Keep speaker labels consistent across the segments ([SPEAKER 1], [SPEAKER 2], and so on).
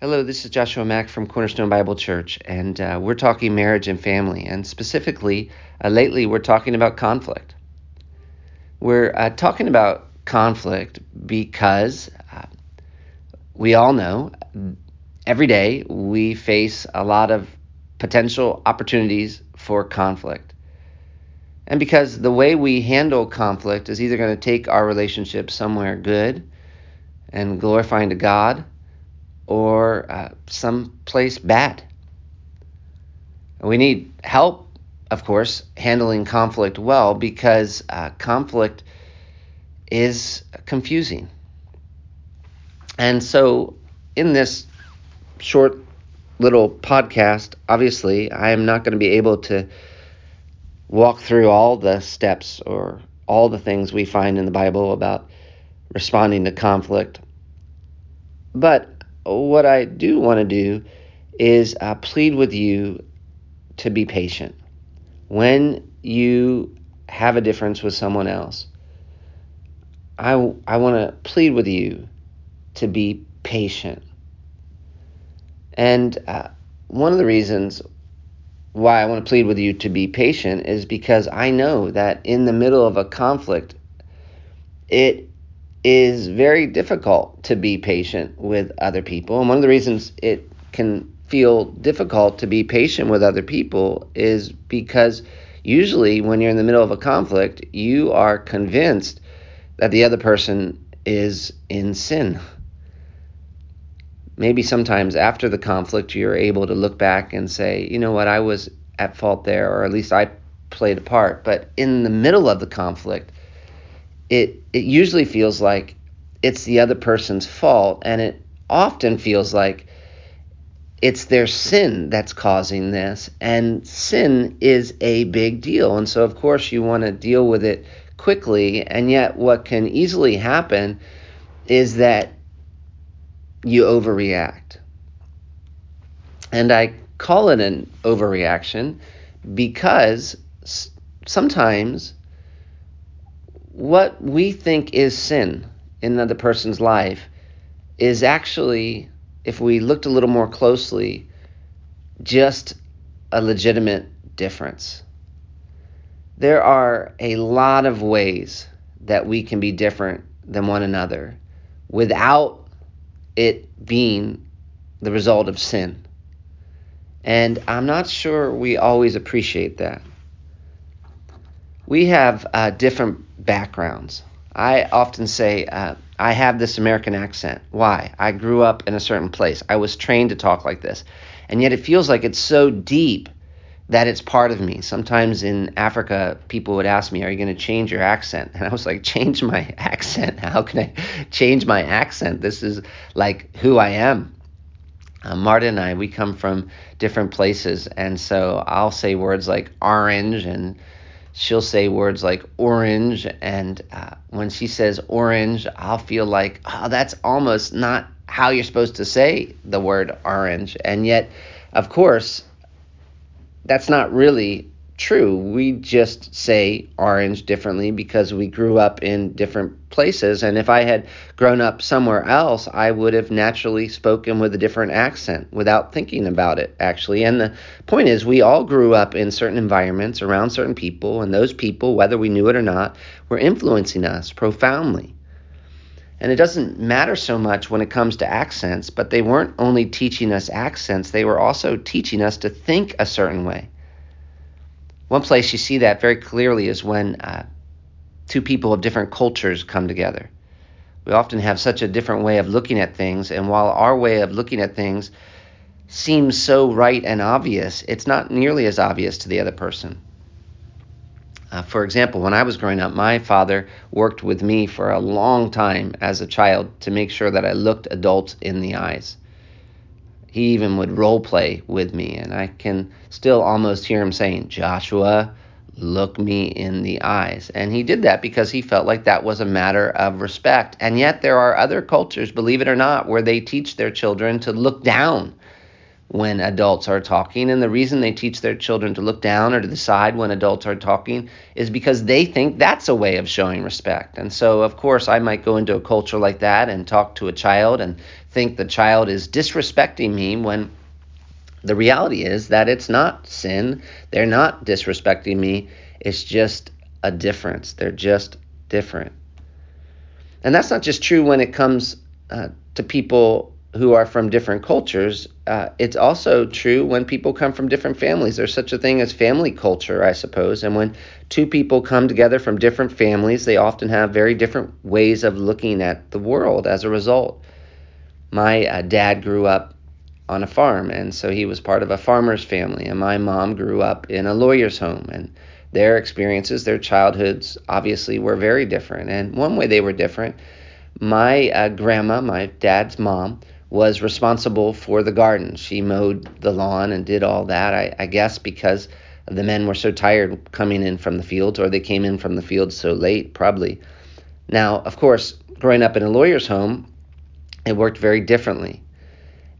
[SPEAKER 1] Hello, this is Joshua Mack from Cornerstone Bible Church, and uh, we're talking marriage and family. And specifically, uh, lately, we're talking about conflict. We're uh, talking about conflict because uh, we all know every day we face a lot of potential opportunities for conflict. And because the way we handle conflict is either going to take our relationship somewhere good and glorifying to God or uh, someplace bad. We need help, of course, handling conflict well because uh, conflict is confusing. And so, in this short little podcast, obviously, I am not going to be able to walk through all the steps or all the things we find in the Bible about responding to conflict. But what I do want to do is uh, plead with you to be patient. When you have a difference with someone else, I, I want to plead with you to be patient. And uh, one of the reasons why I want to plead with you to be patient is because I know that in the middle of a conflict, it is very difficult to be patient with other people. And one of the reasons it can feel difficult to be patient with other people is because usually when you're in the middle of a conflict, you are convinced that the other person is in sin. Maybe sometimes after the conflict, you're able to look back and say, you know what, I was at fault there, or at least I played a part. But in the middle of the conflict, it it usually feels like it's the other person's fault and it often feels like it's their sin that's causing this and sin is a big deal. And so of course you want to deal with it quickly and yet what can easily happen is that you overreact. And i call it an overreaction because sometimes what we think is sin in another person's life is actually, if we looked a little more closely, just a legitimate difference. There are a lot of ways that we can be different than one another without it being the result of sin. And I'm not sure we always appreciate that. We have uh, different backgrounds. I often say uh, I have this American accent. Why? I grew up in a certain place. I was trained to talk like this. And yet it feels like it's so deep that it's part of me. Sometimes in Africa, people would ask me, Are you going to change your accent? And I was like, Change my accent? How can I change my accent? This is like who I am. Uh, Marta and I, we come from different places. And so I'll say words like orange and she'll say words like orange and uh, when she says orange i'll feel like oh that's almost not how you're supposed to say the word orange. And yet of course that's not really true. We just say orange differently because we grew up in different places. And if I had grown up somewhere else, I would have naturally spoken with a different accent without thinking about it, actually. And the point is, we all grew up in certain environments around certain people, and those people, whether we knew it or not, were influencing us profoundly. And it doesn't matter so much when it comes to accents, but they weren't only teaching us accents, they were also teaching us to think a certain way one place you see that very clearly is when uh, two people of different cultures come together. We often have such a different way of looking at things, and while our way of looking at things seems so right and obvious, it's not nearly as obvious to the other person. Uh, for example, when I was growing up, my father worked with me for a long time as a child to make sure that I looked adults in the eyes he even would role play with me and i can still almost hear him saying joshua look me in the eyes and he did that because he felt like that was a matter of respect and yet there are other cultures believe it or not where they teach their children to look down when adults are talking. And the reason they teach their children to look down or to the side when adults are talking is because they think that's a way of showing respect. And so, of course, I might go into a culture like that and talk to a child and think the child is disrespecting me when the reality is that it's not sin. They're not disrespecting me. It's just a difference. They're just different. And that's not just true when it comes uh, to people who are from different cultures. Uh, it's also true when people come from different families. There's such a thing as family culture, I suppose. And when two people come together from different families, they often have very different ways of looking at the world as a result. My uh, dad grew up on a farm, and so he was part of a farmer's family. And my mom grew up in a lawyer's home, and their experiences, their childhoods, obviously were very different. And one way they were different, my uh, grandma, my dad's mom, was responsible for the garden. She mowed the lawn and did all that, I, I guess, because the men were so tired coming in from the fields, or they came in from the fields so late, probably. Now, of course, growing up in a lawyer's home, it worked very differently.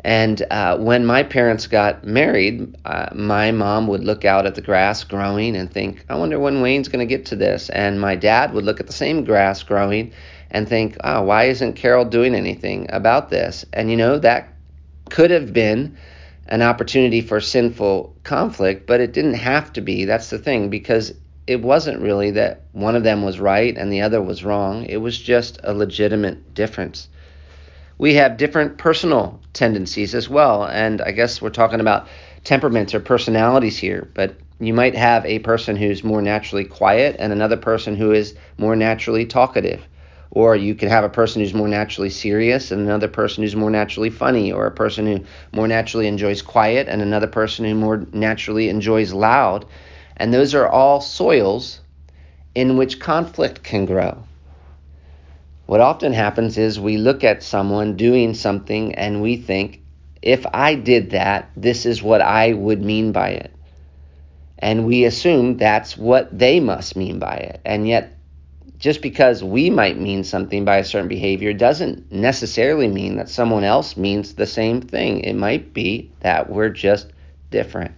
[SPEAKER 1] And uh, when my parents got married, uh, my mom would look out at the grass growing and think, I wonder when Wayne's going to get to this. And my dad would look at the same grass growing and think, oh, why isn't Carol doing anything about this? And you know, that could have been an opportunity for sinful conflict, but it didn't have to be. That's the thing, because it wasn't really that one of them was right and the other was wrong. It was just a legitimate difference. We have different personal tendencies as well, and I guess we're talking about temperaments or personalities here, but you might have a person who's more naturally quiet and another person who is more naturally talkative or you could have a person who's more naturally serious and another person who's more naturally funny, or a person who more naturally enjoys quiet and another person who more naturally enjoys loud. And those are all soils in which conflict can grow. What often happens is we look at someone doing something and we think, if I did that, this is what I would mean by it. And we assume that's what they must mean by it. And yet, just because we might mean something by a certain behavior doesn't necessarily mean that someone else means the same thing. It might be that we're just different.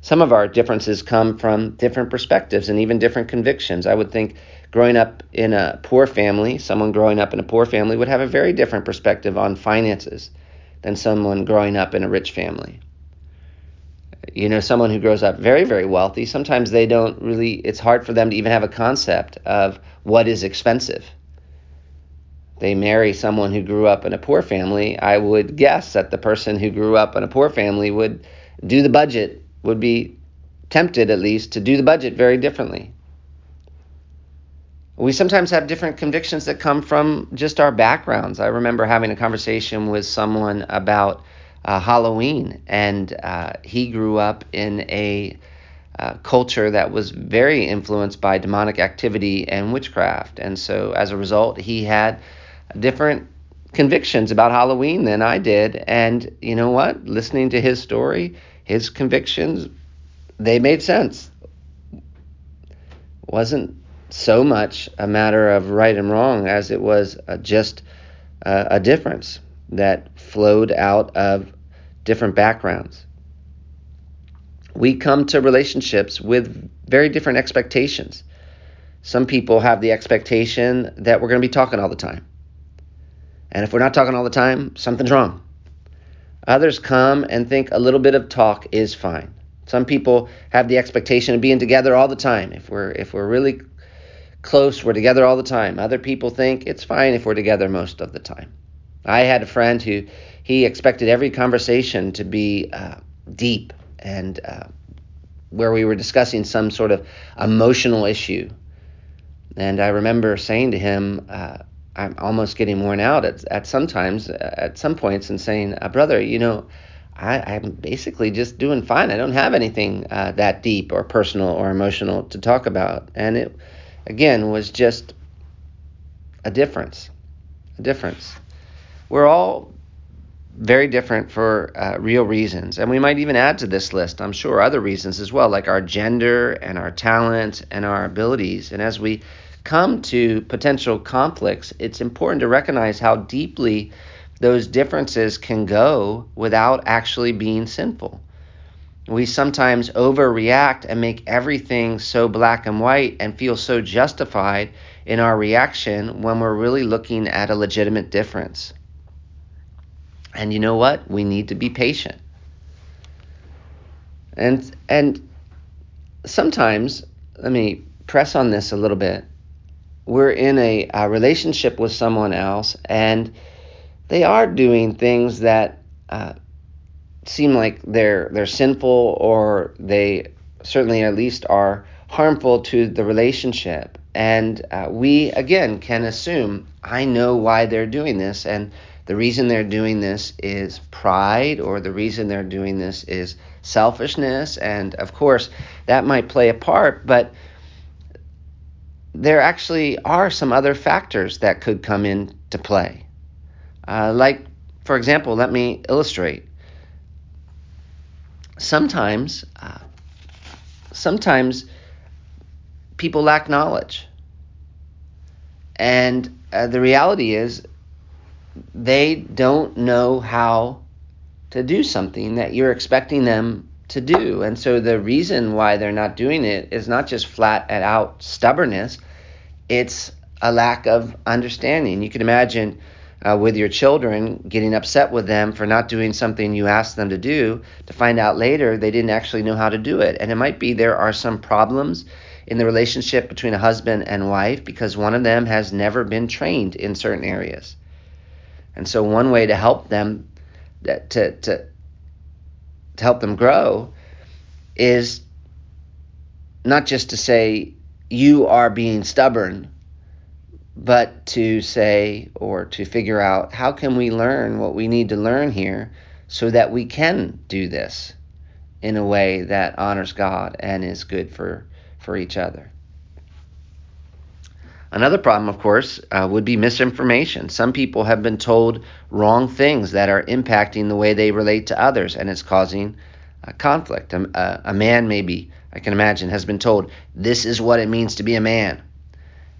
[SPEAKER 1] Some of our differences come from different perspectives and even different convictions. I would think growing up in a poor family, someone growing up in a poor family would have a very different perspective on finances than someone growing up in a rich family. You know someone who grows up very very wealthy sometimes they don't really it's hard for them to even have a concept of what is expensive. They marry someone who grew up in a poor family. I would guess that the person who grew up in a poor family would do the budget would be tempted at least to do the budget very differently we sometimes have different convictions that come from just our backgrounds i remember having a conversation with someone about uh, Halloween, and uh, he grew up in a uh, culture that was very influenced by demonic activity and witchcraft, and so as a result, he had different convictions about Halloween than I did. And you know what? Listening to his story, his convictions, they made sense. wasn't so much a matter of right and wrong as it was just uh, a difference that flowed out of different backgrounds. We come to relationships with very different expectations. Some people have the expectation that we're going to be talking all the time. And if we're not talking all the time, something's wrong. Others come and think a little bit of talk is fine. Some people have the expectation of being together all the time. If we're if we're really close, we're together all the time. Other people think it's fine if we're together most of the time. I had a friend who he expected every conversation to be uh, deep and uh, where we were discussing some sort of emotional issue. And I remember saying to him, uh, I'm almost getting worn out at, at sometimes, at some points, and saying, uh, Brother, you know, I, am basically just doing fine. I don't have anything uh, that deep or personal or emotional to talk about. And it, again, was just a difference. A difference we're all very different for uh, real reasons. And we might even add to this list, I'm sure, other reasons as well, like our gender and our talent and our abilities. And as we come to potential conflicts, it's important to recognize how deeply those differences can go without actually being sinful. We sometimes overreact and make everything so black and white and feel so justified in our reaction when we're really looking at a legitimate difference. And you know what? We need to be patient. And and sometimes, let me press on this a little bit. We're in a, a relationship with someone else, and they are doing things that uh, seem like they're they're sinful, or they certainly at least are harmful to the relationship. And uh, we again can assume I know why they're doing this, and the reason they're doing this is pride, or the reason they're doing this is selfishness. And of course, that might play a part, but there actually are some other factors that could come into play. Uh, like, for example, let me illustrate. Sometimes, uh, sometimes people lack knowledge. And uh, the reality is, they don't know how to do something that you're expecting them to do. And so the reason why they're not doing it is not just flat out stubbornness, it's a lack of understanding. You can imagine uh, with your children getting upset with them for not doing something you asked them to do to find out later they didn't actually know how to do it. And it might be there are some problems in the relationship between a husband and wife because one of them has never been trained in certain areas. And so one way to help them that to to to help them grow is not just to say you are being stubborn but to say or to figure out how can we learn what we need to learn here so that we can do this in a way that honors God and is good for for each other. Another problem, of course, uh, would be misinformation. Some people have been told wrong things that are impacting the way they relate to others, and it's causing uh, conflict. A, a, a man, maybe, I can imagine, has been told, This is what it means to be a man.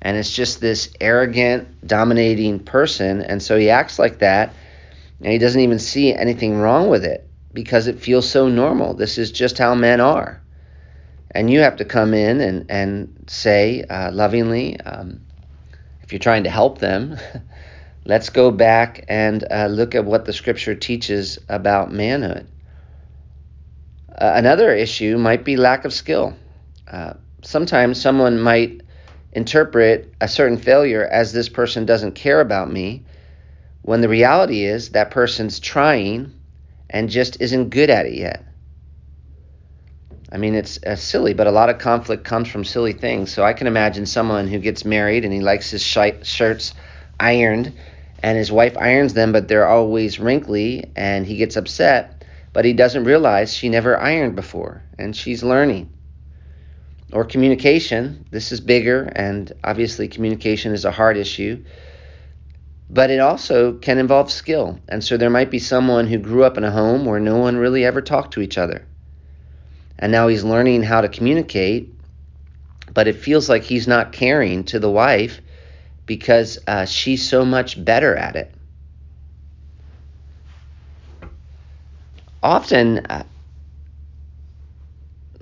[SPEAKER 1] And it's just this arrogant, dominating person, and so he acts like that, and he doesn't even see anything wrong with it because it feels so normal. This is just how men are and you have to come in and and say uh, lovingly, um, if you're trying to help them, let's go back and uh, look at what the Scripture teaches about manhood. Uh, another issue might be lack of skill. Uh, sometimes someone might interpret a certain failure as this person doesn't care about me, when the reality is that person's trying and just isn't good at it yet. I mean, it's uh, silly, but a lot of conflict comes from silly things. So I can imagine someone who gets married and he likes his sh- shirts ironed, and his wife irons them, but they're always wrinkly, and he gets upset, but he doesn't realize she never ironed before, and she's learning. Or communication. This is bigger, and obviously, communication is a hard issue. But it also can involve skill. And so there might be someone who grew up in a home where no one really ever talked to each other and now he's learning how to communicate, but it feels like he's not caring to the wife because uh, she's so much better at it. Often, uh,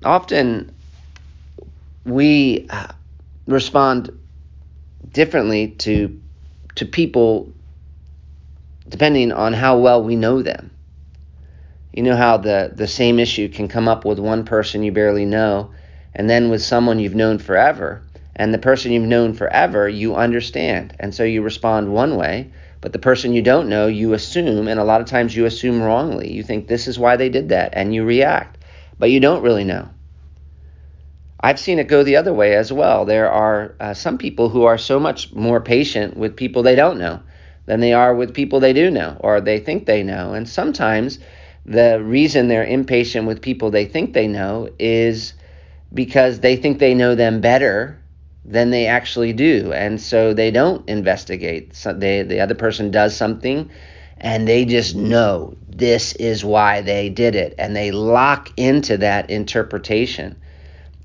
[SPEAKER 1] often we uh, respond differently to to people depending on how well we know them you know how the, the same issue can come up with one person you barely know and then with someone you've known forever. And the person you've known forever, you understand. And so you respond one way, but the person you don't know, you assume, and a lot of times you assume wrongly. You think this is why they did that, and you react, but you don't really know. I've seen it go the other way as well. There are uh, some people who are so much more patient with people they don't know than they are with people they do know or they think they know. And sometimes the reason they're impatient with people they think they know is because they think they know them better than they actually do. And so they don't investigate. So they, the other person does something and they just know this is why they did it. And they lock into that interpretation.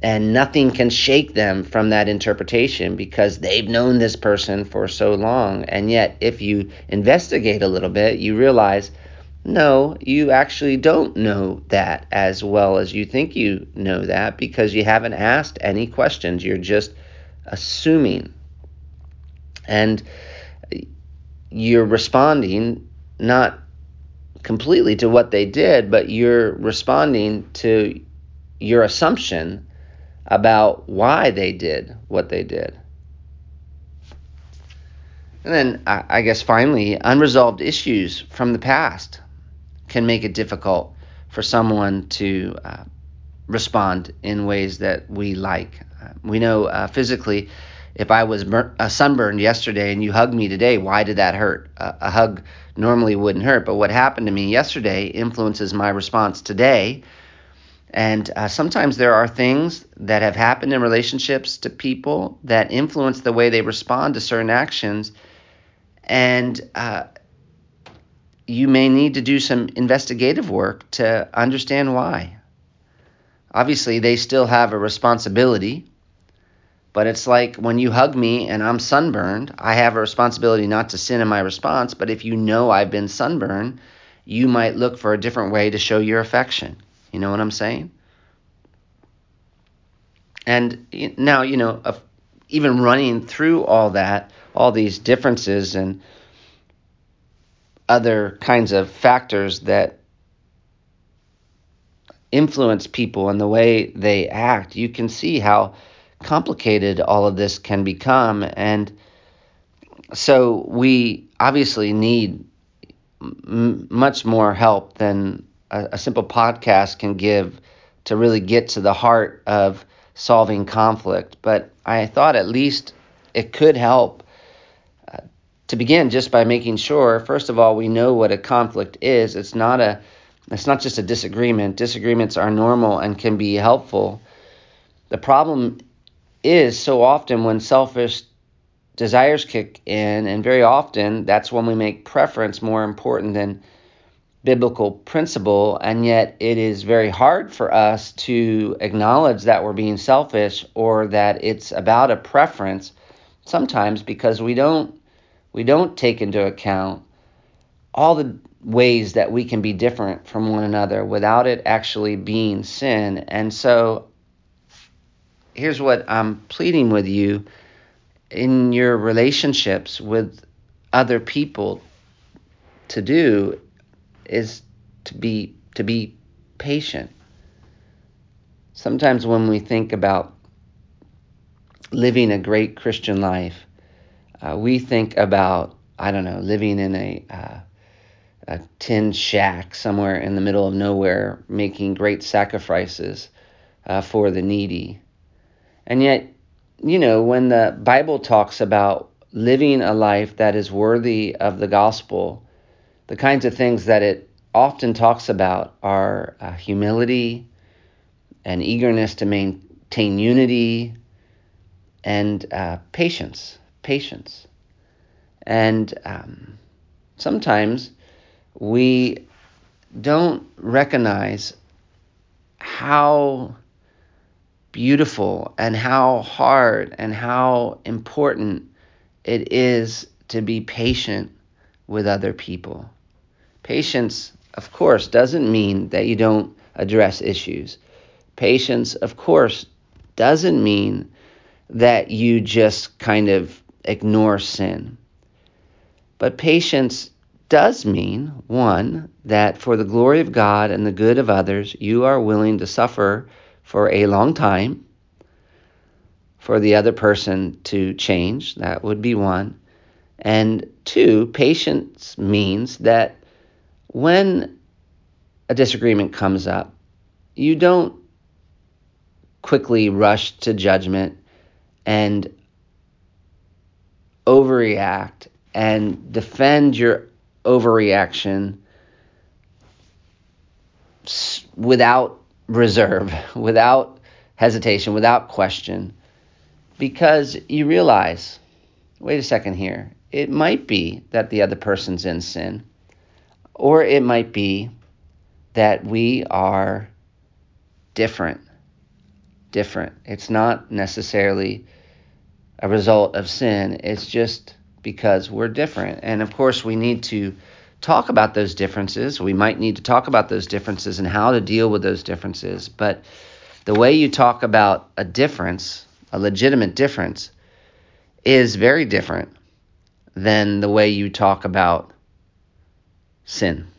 [SPEAKER 1] And nothing can shake them from that interpretation because they've known this person for so long. And yet, if you investigate a little bit, you realize no, you actually don't know that as well as you think you know that because you haven't asked any questions. You're just assuming. And you're responding not completely to what they did, but you're responding to your assumption about why they did what they did. And then I guess finally, unresolved issues from the past can make it difficult for someone to uh, respond in ways that we like. Uh, we know uh, physically, if I was bur- uh, sunburned yesterday and you hugged me today, why did that hurt? a hug normally wouldn't hurt, but what happened to me yesterday influences my response today. And uh, sometimes there are things that have happened in relationships to people that influence the way they respond to certain actions and uh, you may need to do some investigative work to understand why. Obviously, they still have a responsibility, but it's like when you hug me and I'm sunburned, I have a responsibility not to sin in my response, but if you know I've been sunburned, you might look for a different way to show your affection. You know what I'm saying? And now, you know, even running through all that, all these differences and other kinds of factors that influence people and the way they act, you can see how complicated all of this can become. And so we obviously need m- much more help than a, a simple podcast can give to really get to the heart of solving conflict. But I thought at least it could help uh, to begin just by making sure, first of all, we know what a conflict is. It's not a it's not just a disagreement. Disagreements are normal and can be helpful. The problem is so often when selfish desires kick in, and very often that's when we make preference more important than biblical principle, and yet it is very hard for us to acknowledge that we're being selfish or that it's about a preference sometimes because we don't we don't take into account all the ways that we can be different from one another without it actually being sin. And so here's what I'm pleading with you in your relationships with other people to do is to be to be patient. Sometimes when we think about living a great Christian life, uh, we think about I don't know living in a uh, a tin shack somewhere in the middle of nowhere, making great sacrifices uh, for the needy. And yet, you know, when the Bible talks about living a life that is worthy of the gospel, the kinds of things that it often talks about are uh, humility and eagerness to maintain unity and uh, patience. Patience. And um, sometimes we don't recognize how beautiful and how hard and how important it is to be patient with other people. Patience, of course, doesn't mean that you don't address issues. Patience, of course, doesn't mean that you just kind of ignore sin. But patience does mean, one, that for the glory of God and the good of others, you are willing to suffer for a long time for the other person to change. That would be one. And two, patience means that when a disagreement comes up, you don't quickly rush to judgment and overreact and defend your overreaction without reserve, without hesitation, without question, because you realize wait a second here, it might be that the other person's in sin, or it might be that we are different. Different. It's not necessarily a result of sin, it's just because we're different. And of course, we need to talk about those differences. We might need to talk about those differences and how to deal with those differences. But the way you talk about a difference, a legitimate difference, is very different than the way you talk about sin.